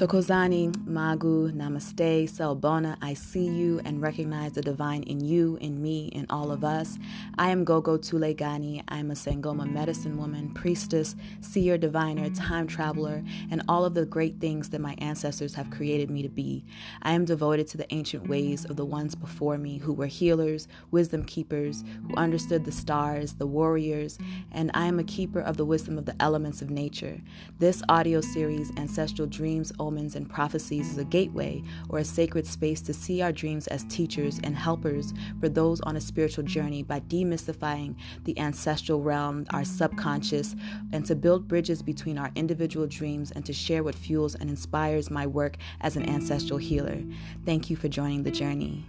Tokozani, Magu, Namaste, Selbona, I see you and recognize the divine in you, in me, in all of us. I am Gogo Tulegani. I'm a Sangoma medicine woman, priestess, seer, diviner, time traveler, and all of the great things that my ancestors have created me to be. I am devoted to the ancient ways of the ones before me who were healers, wisdom keepers, who understood the stars, the warriors, and I am a keeper of the wisdom of the elements of nature. This audio series, Ancestral Dreams, omens, and prophecies as a gateway or a sacred space to see our dreams as teachers and helpers for those on a spiritual journey by demystifying the ancestral realm, our subconscious, and to build bridges between our individual dreams and to share what fuels and inspires my work as an ancestral healer. Thank you for joining the journey.